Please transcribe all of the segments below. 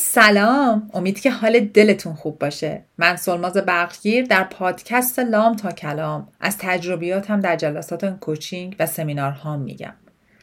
سلام. امید که حال دلتون خوب باشه. من سلماز برقگیر در پادکست لام تا کلام. از تجربیاتم در جلسات کوچینگ و سمینارها میگم.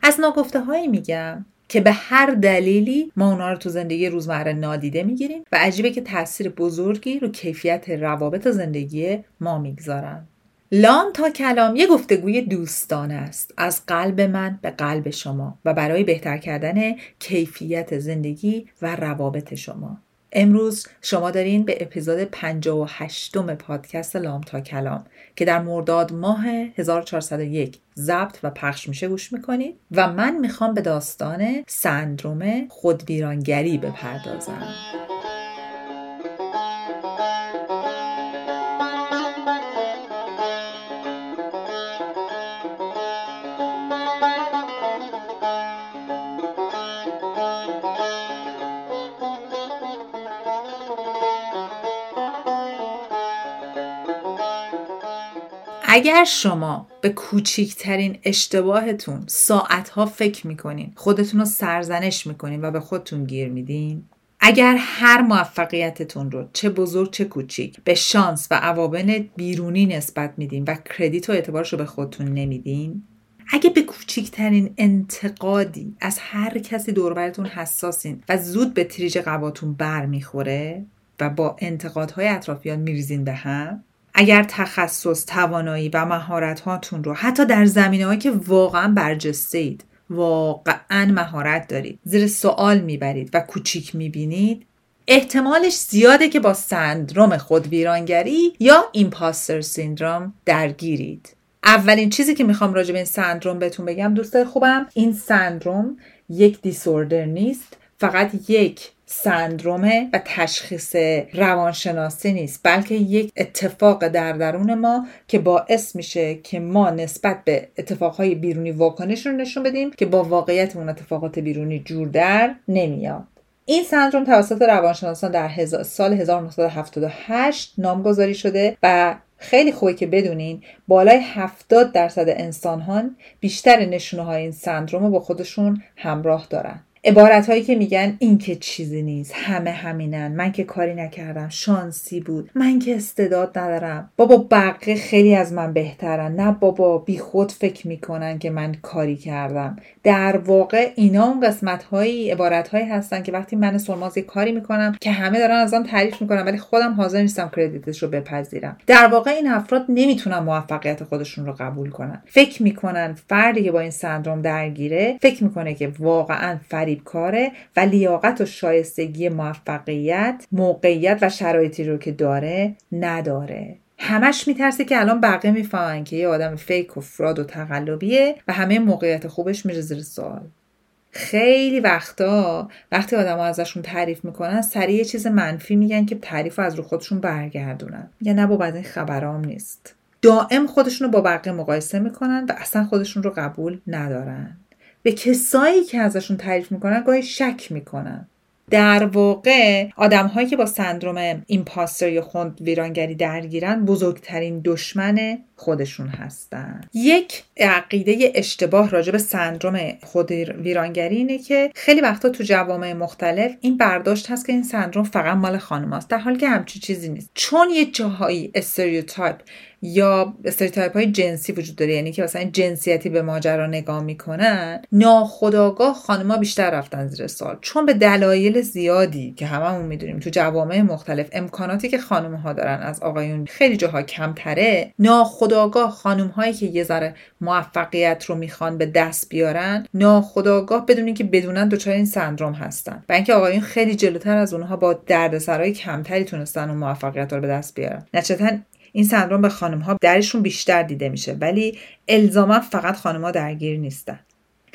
از ناگفته هایی میگم که به هر دلیلی ما اونا رو تو زندگی روزمره نادیده می‌گیریم و عجیبه که تاثیر بزرگی رو کیفیت روابط زندگی ما می‌گذارن. لام تا کلام یه گفتگوی دوستانه است. از قلب من به قلب شما و برای بهتر کردن کیفیت زندگی و روابط شما. امروز شما دارین به اپیزود 58 م پادکست لام تا کلام که در مرداد ماه 1401 ضبط و پخش میشه گوش می‌کنید و من می‌خوام به داستان سندروم خودویرانگری بپردازم. اگر شما به کوچیکترین اشتباهتون ساعتها فکر می‌کنین خودتون رو سرزنش می‌کنین و به خودتون گیر میدین اگر هر موفقیتتون رو چه بزرگ چه کوچیک به شانس و عوامل بیرونی نسبت میدین و کردیت و اعتبارش رو به خودتون نمیدین اگه به کوچیکترین انتقادی از هر کسی دوربرتون حساسین و زود به تریج قباتون بر می‌خوره و با انتقادهای اطرافیان میریزین به هم اگر تخصص توانایی و مهارت هاتون رو حتی در زمینه که واقعا برجسته اید واقعا مهارت دارید زیر سوال می‌برید و کوچیک می‌بینید احتمالش زیاده که با سندروم خودویرانگری یا ایمپاستر سیندروم درگیرید. اولین چیزی که می‌خوام راجع به این سندروم بهتون بگم دوست خوبم این سندروم یک دیسوردر نیست. فقط یک سندرومه و تشخیص روانشناسی نیست بلکه یک اتفاق در درون ما که باعث میشه که ما نسبت به اتفاقهای بیرونی واکنش رو نشون بدیم که با واقعیت اون اتفاقات بیرونی جور در نمیاد. این سندروم توسط روانشناسان در سال 1978 نامگذاری شده و خیلی خوبه که بدونین بالای 70 درصد انسان بیشتر نشونه های این سندروم رو با خودشون همراه دارن. عبارت هایی که میگن این که چیزی نیست همه همینن. من که کاری نکردم شانسی بود. من که استعداد ندارم. بابا بقیه خیلی از من بهترن. نه بابا بی خود فکر می‌کنن که من کاری کردم. در واقع اینا اون قسمت هایی عبارت هایی هستن که وقتی من سلماز کاری می‌کنم که همه دارن ازم تعریف می‌کنن ولی خودم حاضر نیستم کردیتش رو بپذیرم. در واقع این افراد نمی‌تونن موفقیت خودشون رو قبول کنن. فکر می‌کنن فردی که با این سندروم درگیره فکر می‌کنه که واقعا فری کاره و لیاقت و شایستگی موفقیت موقعیت و شرایطی رو که داره نداره. همش میترسه که الان بقیه می‌فهمن که یه آدم فیک و فراد و تقلبیه و همه موقعیت خوبش میره زیر سوال. خیلی وقتا وقتی آدم ازشون تعریف می‌کنن سریع یه چیز منفی میگن که تعریف از رو خودشون برگردونن. یا نه با این خبرام نیست. دائم خودشون رو با بقیه مقایسه می‌کنن و اصلا خودشون رو قبول ندارن. به کسایی که ازشون تعریف می‌کنن گاهی شک می‌کنن. در واقع آدم هایی که با سندروم imposter یا خود ویرانگری درگیرن بزرگترین دشمن خودشون هستن. یک عقیده اشتباه راجع به سندروم خود ویرانگری اینه که خیلی وقتا تو جوامع مختلف این برداشت هست که این سندروم فقط مال خانماست در حالی که همچی چیزی نیست. چون یه جاهایی stereotype یا stereotype های جنسی وجود داره یعنی که مثلا جنسیتی به ماجرا نگاه می‌کنن ناخداگاه خانما بیشتر رفتن زیر سوال چون به دلایل زیادی که هممون می‌دونیم تو جوامع مختلف امکاناتی که خانم ها دارن از آقایون خیلی جاها کمتره ناخداگاه خانم هایی که یه ذره موفقیت رو می‌خوان به دست بیارن ناخداگاه بدونین که بدونن دچار این سندروم هستن. و اینکه آقایون خیلی جلوتر از اونها با دردسرای کمتری تونستن اون موفقیت رو به دست بیارن. نچتا این سندروم به خانم ها درشون بیشتر دیده میشه ولی الزاما فقط خانم ها درگیر نیستن.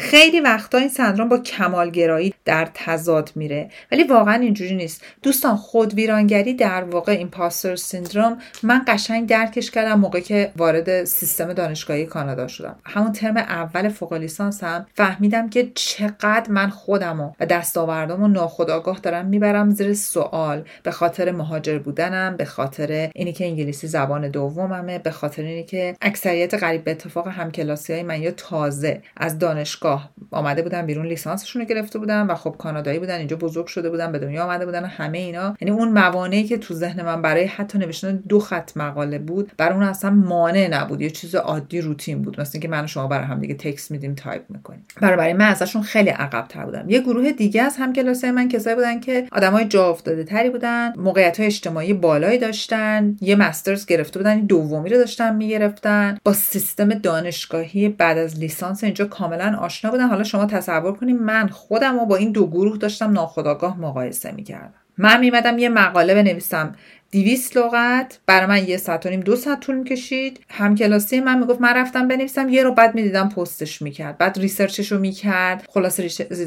خیلی وقتا این سندروم با کمالگرایی در تضاد میره. ولی واقعا اینجوری نیست. دوستان خود ویرانگری در واقع ایمپاستر سیندروم من قشنگ درکش کردم موقع که وارد سیستم دانشگاهی کانادا شدم. همون ترم اول فوق لیسانس هم فهمیدم که چقدر من خودم و دستاوردام و ناخودآگاه دارم می‌برم زیر سوال. به خاطر مهاجر بودنم به خاطر اینی که انگلیسی زبان دوممه به خاطر اینی که اکثریت قریب به اتفاق همکلاسی های من یا تازه از دانشگاه دانشگاه آمده بودن بیرون لیسانسشون رو گرفته بودن و خب کانادایی بودن اینجا بزرگ شده بودن به دنیا آمده بودن همه اینا. یعنی اون موانعی که تو ذهن من برای حتی نوشتن دو خط مقاله بود برای اون اصلا مانع نبود. یه چیز عادی روتین بود. مثل اینکه من و شما برای هم دیگه text میدیم تایپ می‌کنیم. برای برای من ازشون خیلی عقب تر بودم. یه گروه دیگه از هم من کسایی بودن که آدمای جا افتاده تری بودن موقعیت های اجتماعی بالایی داشتن یه مسترز گرفته بودن دومی رو داشتن می‌گرفتن. با سیستم دانشگاهی بعد از لیسانس اینجا کاملا آشنا بودن حالا شما تصور کنید من خودم رو با این دو گروه داشتم ناخداگاه مقایسه می‌کردم. من میمدم یه مقاله بنویسم. دیویس لغت. برای من یه ساعت و نیم دو ساعت طول می‌کشید. هم کلاسی من می‌گفت من رفتم بنویسم. یه رو بعد می‌دیدم پستش می‌کرد. بعد ریسرچش رو می‌کرد. خلاص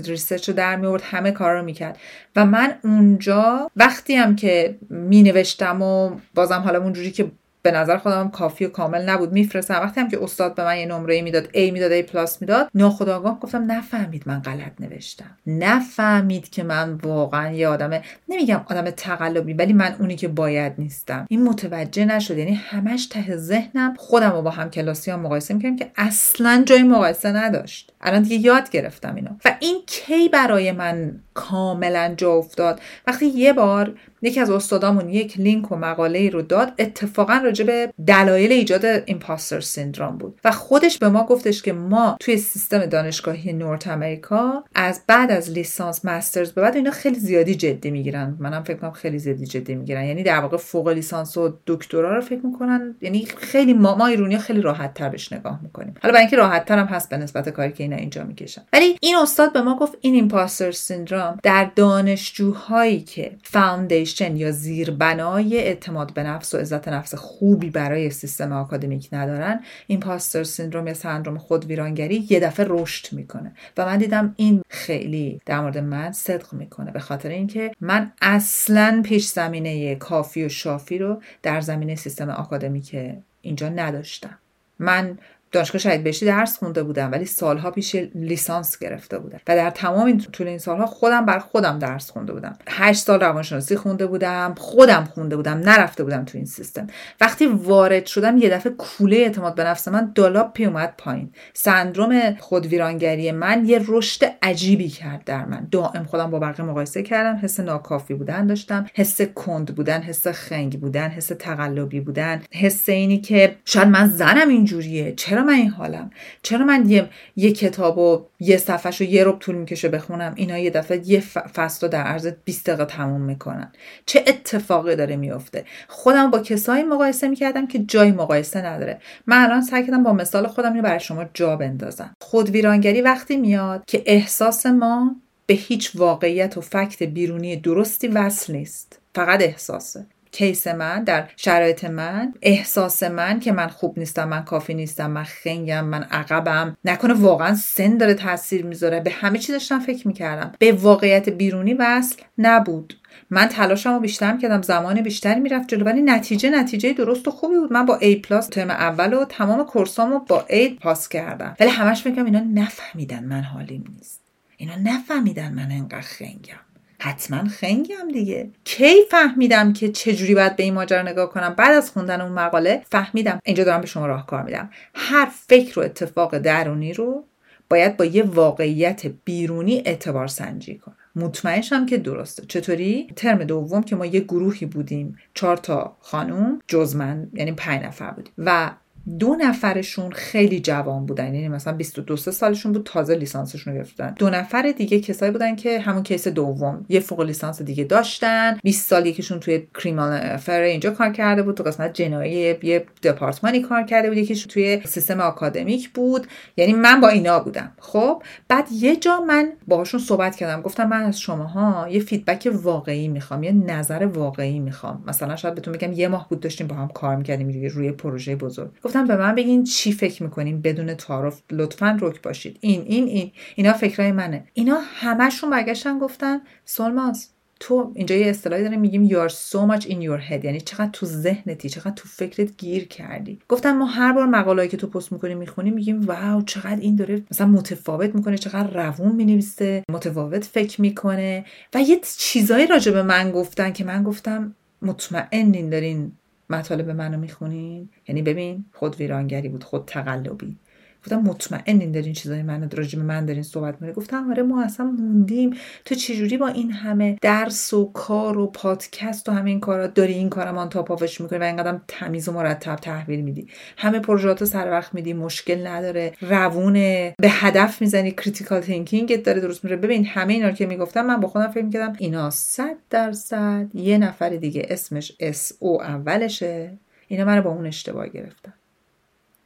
research رو در میورد همه کار رو می‌کرد. و من اونجا وقتی هم که مینوشتم و بازم حالا اونجوری که به نظر خودم کافی و کامل نبود. میفرستم. وقتی هم که استاد به من یه نمره می‌داد A می‌داد A plus می‌داد ناخداگاه گفتم نفهمید من غلط نوشتم. نفهمید که من واقعا یه آدم نمیگم آدم تقلبی ولی من اونی که باید نیستم. این متوجه نشد. یعنی همش ته ذهنم خودم رو با هم کلاسی ها مقایسه می‌کردم که اصلا جای مقایسه نداشت. الان دیگه یاد گرفتم اینو. و این کی برای من کاملا جا افتاد؟ وقتی یه بار یکی از استادامون یک لینک و مقاله رو داد اتفاقا راجع به دلایل ایجاد imposter syndrome بود. و خودش به ما گفتش که ما توی سیستم دانشگاهی North America از بعد از لیسانس master's به بعد اینا خیلی زیادی جدی می‌گیرن. منم فکر کنم خیلی زیادی جدی می‌گیرن. یعنی در واقع فوق لیسانس و دکترا رو فکر می‌کنن. یعنی خیلی ما ما ایرونی خیلی راحت تر بهش نگاه می‌کنیم. حالا برای اینکه راحت تر هم هست به نسبت کاری که اینا اینجا می‌کشن ولی این استاد به ما گفت این imposter syndrome در دانشجوهایی که foundation یا زیربنای اعتماد به نفس و عزت نفس خوبی برای سیستم آکادمیک ندارن ایمپاستر سیندروم یا سندروم خود ویرانگری یه دفعه رشد می‌کنه. و من دیدم این خیلی در مورد من صدق می‌کنه به خاطر اینکه من اصلا پیش زمینه کافی و شافی رو در زمینه سیستم آکادمیک اینجا نداشتم. من دانشگاه شهید بهشتی درس خونده بودم ولی سالها پیش لیسانس گرفته بودم. و در تمام این طول این سالها خودم بر خودم درس خونده بودم. هشت سال روانشناسی خونده بودم خودم خونده بودم نرفته بودم تو این سیستم. وقتی وارد شدم یه دفعه کوله اعتماد به نفس من پی اومد پایین. سندروم خودویرانگری من یه رشد عجیبی کرد در من. دائم خودم با بقیه مقایسه کردم. حس ناکافی بودن داشتم. حس کند بودن حس خنگ بودن حس تقلبی بودن. حس اینی که شاید من زنم اینجوریه. چرا من این حالم؟ چرا من یه, یه کتاب و یه صفحش رو یه رب طول می‌کشه بخونم؟ اینا یه دفعه یه فصل رو در عرض 20 دقیقه تموم می‌کنن. چه اتفاقی داره میفته خودم با کسایی مقایسه می‌کردم که جای مقایسه نداره. من الان سعی کردم با مثال خودم اینو برای شما جا بندازم. خود ویرانگری وقتی میاد که احساس ما به هیچ واقعیت و فکت بیرونی درستی وصل نیست. فقط احساسه. کیس من در شرایط من احساس من که من خوب نیستم من کافی نیستم من خنگم من عقبم. نکنه واقعا سن داره تاثیر می‌ذاره. به همه چی داشتم فکر می‌کردم. به واقعیت بیرونی وصل نبود. من تلاشمو بیشتر کردم زمان بیشتری می‌رفت جلو ولی نتیجه نتیجه درست و خوبی بود. من با A پلاس ترم اول و تمام کورسامو با A پاس کردم. ولی همش میگم اینا نفهمیدن من حالیم نیست. اینا نفهمیدن من انقدر خنگم. حتما خنگم دیگه. کی فهمیدم که چجوری باید به این ماجرا نگاه کنم؟ بعد از خوندن اون مقاله فهمیدم. اینجا دارم به شما راهکار میدم. هر فکر و اتفاق درونی رو باید با یه واقعیت بیرونی اعتبار سنجی کنم. مطمئنشم که درسته. چطوری؟ ترم دوم که ما یه گروهی بودیم. چهار تا خانوم جز یعنی پنج نفر بودیم. و دو نفرشون خیلی جوان بودن. یعنی مثلا 22 سالشون بود تازه لیسانسشون رو گرفتن. دو نفر دیگه کسایی بودن که همون case دوم. یه فوق لیسانس دیگه داشتن. 20 سال یکیشون توی criminal affair اینجا کار کرده بود. تو قسمت جنایی یه دپارتمانی کار کرده بود. یکیش توی سیستم آکادمیک بود. یعنی من با اینا بودم. خب؟ بعد یه جا من باهاشون صحبت کردم. گفتم من از شماها یه feedback واقعی می‌خوام. یه نظر واقعی می‌خوام. مثلا شاید بهتون بگم یه ماه بود داشتیم با هم کار می‌کردیم روی پروژه بزرگ. گفتم به من بگین چی فکر می‌کنین بدون تعارف. لطفا رک باشید. این این این. اینا فکرای منه. اینا همشون برگشتن گفتن سولماز تو اینجا یه اصطلاحی داره میگیم are so much in your head. یعنی چقدر تو ذهنتی چقدر تو فکرت گیر کردی. گفتم ما هر بار مقاله‌ای که تو پست می‌کنی می‌خونی میگیم واو چقدر این داره مثلا متفاوت می‌کنه چقدر روون می‌نویسه متفاوت فکر می‌کنه. و یه چیزایی راجع به من گفتن که من گفتم مطمئنین دارین مطالب منو می‌خونین؟ یعنی ببین خود ویرانگری بود خود تقلبی. گفتم مطمئنین دارین چیزای من راجع به من دارین صحبت می‌کنه گفتم آره ما اصلا موندیم. تو چجوری با این همه درس و کار و پادکست و همه این کارا داری این کارم on top of همش می‌کنی و اینقدر تمیز و مرتب تحویل میدی؟ همه پروژه‌هات سر وقت میدی مشکل نداره روونه به هدف می‌زنی critical thinking داره درست میره ببین همه اینا که می‌گفتم من با خودم فکر می‌کردم اینا 100 درصد یه نفر دیگه اسمش اس او اولشه. اینا من با اون اشتباه گرفتم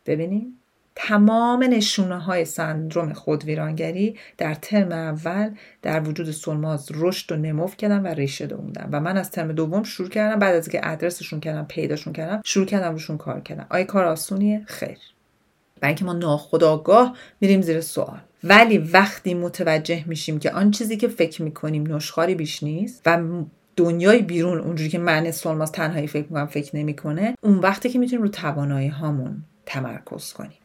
ببینیم تمام نشونه های سندروم خودویرانگری در ترم اول در وجود سلماز رشد و نمو کردن و ریشه دووندن و من از ترم دوم شروع کردم. بعد از اینکه ادرسشون کردم پیداشون کردم شروع کردم روشون کار کردم آیا کار آسونیه خیر. برای اینکه ما ناخداگاه میریم زیر سوال. ولی وقتی متوجه میشیم که آن چیزی که فکر می‌کنیم نشخاری بیش نیست و دنیای بیرون اونجوری که من سلماز تنهایی فکر می‌کنم فکر نمی‌کنه اون وقتی که می‌تونیم رو توانایی هامون تمرکز کنیم.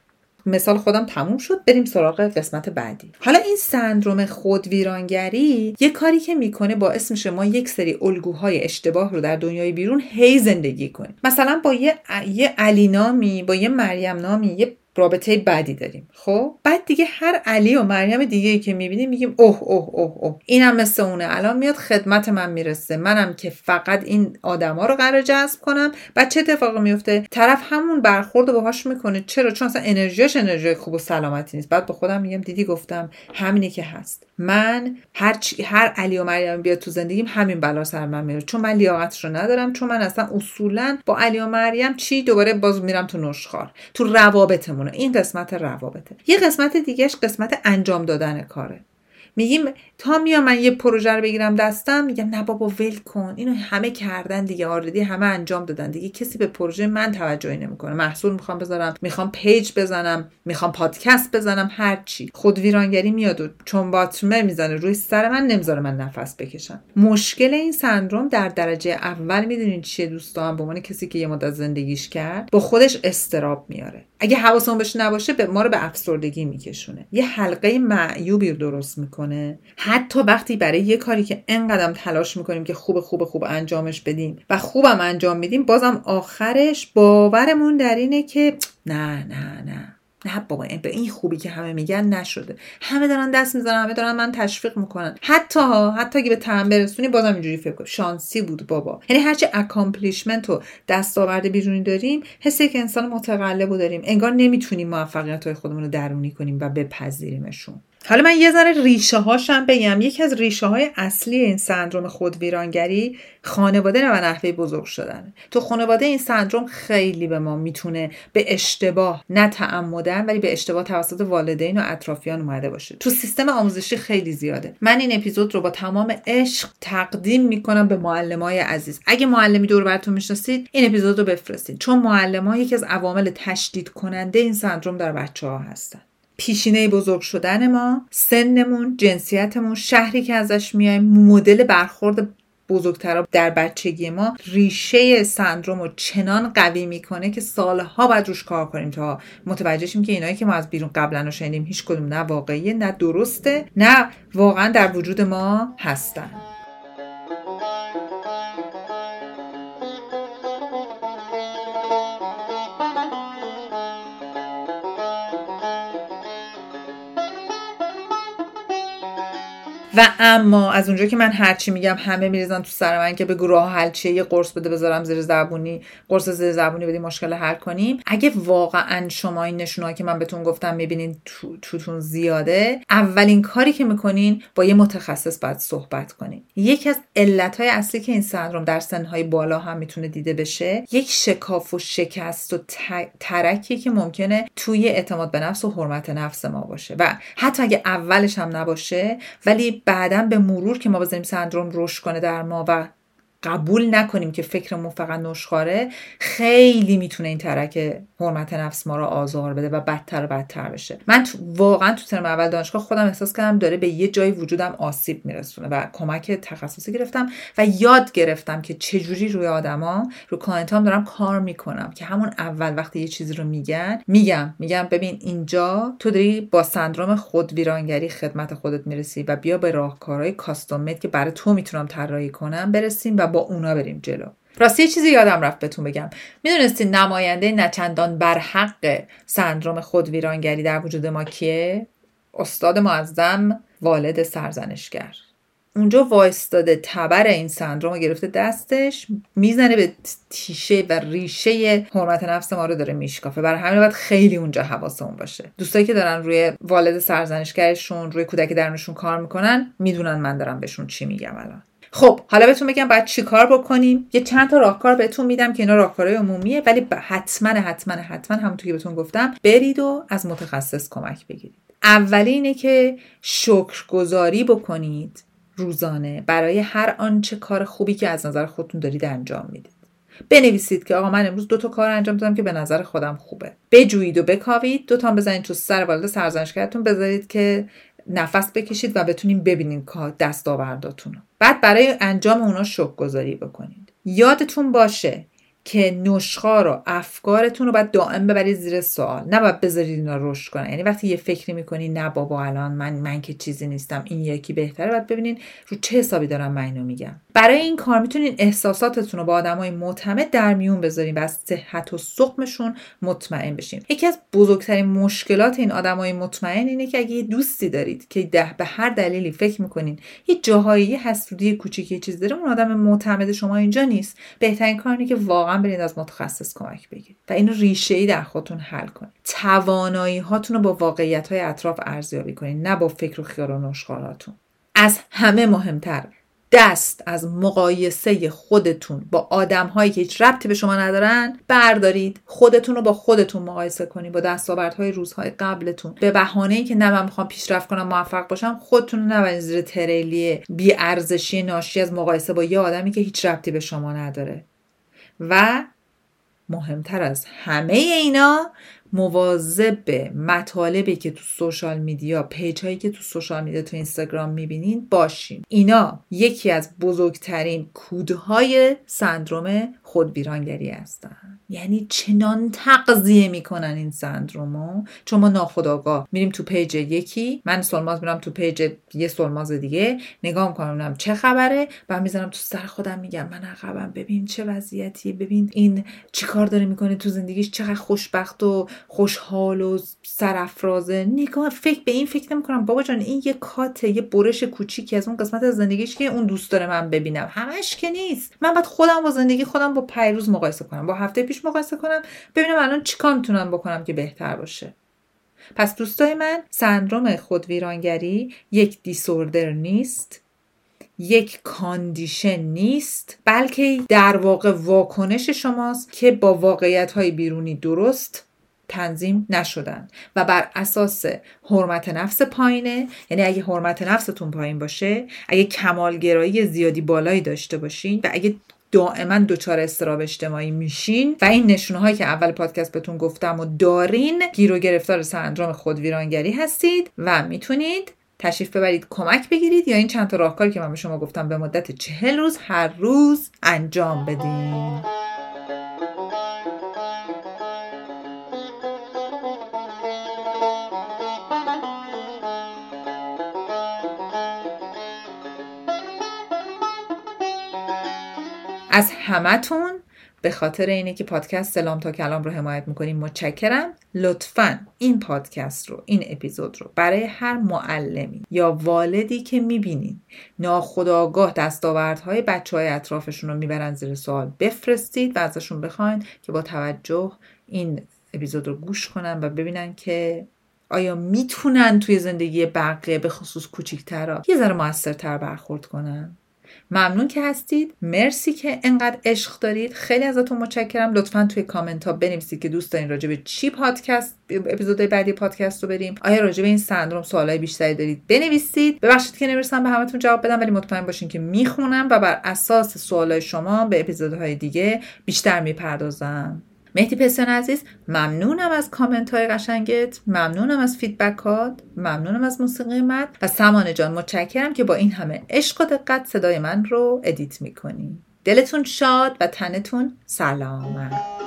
مثال خودم تموم شد بریم سراغ قسمت بعدی. حالا این سندروم خودویرانگری یه کاری که می‌کنه باعث میشه ما یک سری الگوهای اشتباه رو در دنیای بیرون هی زندگی کنیم. مثلا با یه, یه علی نامی با یه مریم نامی یه رابطه بعدی داریم. خب؟ بعد دیگه هر علی و مریم دیگه ای که می‌بینیم میگیم اوه اوه اوه اوه. اینم مثل اونه. الان میاد خدمت من می‌رسه. منم که فقط این آدما رو قرار جذب کنم. بعد چه اتفاقی میفته طرف همون برخورد رو باهاش می‌کنه. چرا؟ چون اصلا انرژیش انرژی خوب و سلامتی نیست. بعد به خودم میگم دیدی گفتم همینی که هست. من هر چی هر علی و مریم بیاد تو زندگیم همین بلا سر من میاره چون من لیاقتش رو ندارم. چون من اصلا اصولا با علی و مریم چی؟ دوباره باز میرم تو نشخوار تو روابطمون. این قسمت روابطه. یه قسمت دیگهش قسمت انجام دادن کاره. میگیم تا میام من یه پروژه رو بگیرم دستم میگم نه بابا ول کن. اینو همه کردن دیگه already همه انجام دادن دیگه. کسی به پروژه من توجهی نمی‌کنه. محصول می‌خوام بذارم می‌خوام پیج بزنم می‌خوام پادکست بزنم هر چی. خود ویرانگری میاد و چنباتمه می‌زنه روی سر من نمی‌ذاره من نفس بکشم. مشکل این سندروم در درجه اول می‌دونین چیه دوستان؟ به عنوان کسی که یه مدت زندگیش کرد با خودش اضطراب میاره. اگه حواسمون بهش نباشه به ما رو به افسردگی میکشونه. یه حلقه معیوبی درست می‌کنه. حتی وقتی برای یه کاری که انقدر تلاش می‌کنیم که خوب خوب خوب انجامش بدیم و خوبم انجام میدیم بازم آخرش باورمون در اینه که نه نه نه. نه بابا به این خوبی که همه میگن نشده. همه دارن دست می‌زنن همه دارن من تشویق می‌کنن. حتی حتی اگه بهتم برسونی بازم اینجوری فکر کن. شانسی بود بابا. یعنی هرچی accomplishment و دستاورد بیرونی داریم حسی که انسان متقلب داریم. انگار نمی‌تونیم موفقیت های خودمون رو درونی کنیم و بپذیریمشون. حالا من یه ذره ریشه هاشم بگم. یکی از ریشه های اصلی این سندروم خودویرانگری خانواده و نحوه بزرگ شدن تو خانواده این سندروم خیلی به ما می‌تونه به اشتباه نه تعمدن ولی به اشتباه توسط والدین و اطرافیان اومده باشه. تو سیستم آموزشی خیلی زیاده. من این اپیزود رو با تمام عشق تقدیم می‌کنم به معلمای عزیز. اگه معلمی دور براتون می‌شناسید این اپیزود رو بفرستید چون معلم یکی از عوامل تشدید کننده این سندروم در بچه ها هستن. پیشینه بزرگ شدن ما سنمون جنسیتمون شهری که ازش میایم مدل برخورد بزرگتر در بچگی ما. ریشه سندروم رو چنان قوی می‌کنه که سالها باید روش کار کنیم تا متوجه شیم که اینایی که ما از بیرون قبلا رو شنیدیم هیچ کدوم نه واقعیه نه درسته نه واقعا در وجود ما هستن. و اما از اونجا که من هرچی میگم همه میریزن تو سر من که بگو راه حل چیه یه قرص بده بذارم زیر زبونی قرص زیر زبونی بدی مشکل حل کنیم. اگه واقعا شما این نشونهایی که من بهتون گفتم می‌بینین تو، توتون زیاده اولین کاری که می‌کنین با یه متخصص باید صحبت کنین. یکی از علتهای اصلی که این سندروم در سنهای بالا هم می‌تونه دیده بشه یک شکاف و شکست و ترکی که ممکنه توی اعتماد به نفس و حرمت نفس ما باشه. و حتی اگه اولش هم نباشه ولی بعدا به مرور که ما بذاریم سندروم رشد کنه در ما و قبول نکنیم که فکرمون فقط نشخواره خیلی می‌تونه این تَرَک حرمت نفس ما رو آزار بده و بدتر و بدتر بشه. من تو واقعا تو ترم اول دانشگاه خودم احساس کردم داره به یه جای وجودم آسیب میرسونه و کمک تخصصی گرفتم و یاد گرفتم که چجوری روی آدما رو client ام دارم کار می‌کنم که همون اول وقتی یه چیزی رو میگن میگم میگم ببین اینجا تو داری با سندروم خود ویرانگری خدمت خودت می‌رسی و بیا به راهکارهای custom که برای تو می‌تونم طراحی کنم برسیم و با اونا بریم جلو. راستی یه چیزی یادم رفت بهتون بگم. می‌دونستین نماینده نچندان بر حق سندروم خودویرانگری در وجود ما کیه؟ استاد معظم والد سرزنشگر. اونجا وایستاده تبر این سندروم رو گرفته دستش می‌زنه به تیشه و ریشه حرمت نفس ما رو داره میشکافه. برای همین باید خیلی اونجا حواسمون باشه. دوستایی که دارن روی والد سرزنشگرشون روی کودک درونشون کار می‌کنن می‌دونن من دارم بهشون چی میگم الان. خب حالا بهتون بگم چی کار بکنیم؟ یه چند تا راهکار بهتون میدم که اینا راهکارهای عمومیه ولی حتما حتما حتما همونطور که بهتون گفتم برید و از متخصص کمک بگیرید. اولی اینه که شکرگزاری بکنید روزانه برای هر آنچه کار خوبی که از نظر خودتون دارید انجام می‌دید. بنویسید که آقا من امروز دو تا کار انجام دادم که به نظر خودم خوبه. بجویید و بکاوید دو تا بزنید تو سر والد سرزنشگرتون بذارید که نفس بکشید و بتونین ببینین کار دستاورداتون بعد برای انجام اونا شکر گذاری بکنید. یادتون باشه که نشخار و افکارتون رو باید دائم ببرید زیر سوال. نه باید بذارید اینا رشد کنن. یعنی وقتی یه فکری می‌کنی نه بابا الان من من که چیزی نیستم این یکی بهتره باید ببینین رو چه حسابی دارم من اینو میگم برای این کار می‌تونین احساساتتون رو با آدمای معتمد در میون بذارین و از صحت و سقمشون مطمئن بشین. یکی از بزرگترین مشکلات این آدمای مطمئن اینه که اگه یه دوستی دارید که ده به هر دلیلی فکر می‌کنین یه جاهایی حسودی کوچیکی چیز داره اون آدم معتمد شما اینجا نیست. بهترین کار که واقعا برید از متخصص کمک بگیرید و اینو ریشه ای در خودتون حل کنید. توانایی هاتون رو با واقعیت های اطراف ارزیابی کنید نه با فکر و خیال و نشخاراتون از همه مهمتر دست از مقایسه خودتون با آدم هایی که هیچ ربطی به شما ندارن بردارید خودتون رو با خودتون مقایسه کنید با دستاوردهای روزهای قبلتون. به بهانه اینکه نه من می‌خوام پیشرفت کنم موفق باشم خودتون رو نبرید زیر تریلی بی ارزشی ناشی از مقایسه با یه آدمی که هیچ ربطی به شما نداره. و مهمتر از همه اینا مواظب به مطالبی که تو social media پیج هایی که تو social media تو اینستاگرام می‌بینین باشین. اینا یکی از بزرگترین کودهای سندروم خودویرانگری هستن. یعنی چنان تغذیه می‌کنن این سندرومو. چون ما ناخودآگاه میریم تو پیج یکی من سولماز میرم تو پیج یه سولماز دیگه. نگاه می‌کنم چه خبره. و می‌زنم تو سر خودم میگم من عقبم ببین چه وضعیتی ببین این چیکار داره می‌کنه تو زندگیش چقدر خوشبخت و خوشحال و سرافرازه. نگاه فکر به این فکر نمی‌کنم. بابا جان این یه کاته یه برش کوچیکی از اون قسمت از زندگیش که اون دوست داره من ببینم. همش که نیست. من باید خودم با زندگی خودم با پیروز مقایسه کنم. با هفته پیش مقایسه کنم ببینم الان چیکار می‌تونم بکنم که بهتر باشه. پس دوستای من سندروم خودویرانگری یک دیسوردر نیست یک کاندیشن نیست بلکه در واقع واکنش شماست که با واقعیت های بیرونی درست تنظیم نشدن. و بر اساس حرمت نفس پایینه یعنی اگه حرمت نفستون پایین باشه اگه کمالگرایی زیادی بالایی داشته باشین و اگه دائما دچار استراب اجتماعی میشین و این نشونه هایی که اول پادکست بهتون گفتم و دارین گیر و گرفتار سندروم خودویرانگری هستید و می‌تونید تشریف ببرید کمک بگیرید یا این چند تا راهکاری که من به شما گفتم به مدت چهل روز هر روز انجام بدین. از همتون به خاطر اینه که پادکست سلام تا کلام رو حمایت می‌کنیم متشکرم. لطفا این پادکست رو این اپیزود رو برای هر معلمی یا والدی که می‌بینین ناخداگاه دستاوردهای بچه های اطرافشون رو می‌برن زیر سوال بفرستید و ازشون بخواین که با توجه این اپیزود رو گوش کنن و ببینن که آیا می‌تونن توی زندگی بقیه به خصوص کوچیکترها یه ذره موثرتر برخورد کنن. ممنون که هستید. مرسی که انقدر عشق دارید. خیلی ازتون متشکرم. لطفا توی کامنت ها بنویسید که دوست دارین راجع به چی پادکست اپیزود بعدی پادکست رو بریم. آیا راجع به این سندروم سوالای بیشتری دارید بنویسید. ببخشید که نمی‌رسم به همتون جواب بدم ولی مطمئن باشین که می‌خونم و بر اساس سوالای شما به اپیزودهای دیگه بیشتر می‌پردازم. مهدی پسیان عزیز ممنونم از کامنت های قشنگت ممنونم از feedback هات ممنونم از موسیقی من و سمانه جان متشکرم که با این همه عشق و دقت صدای من رو edit می‌کنی. دلتون شاد و تنتون سلامت.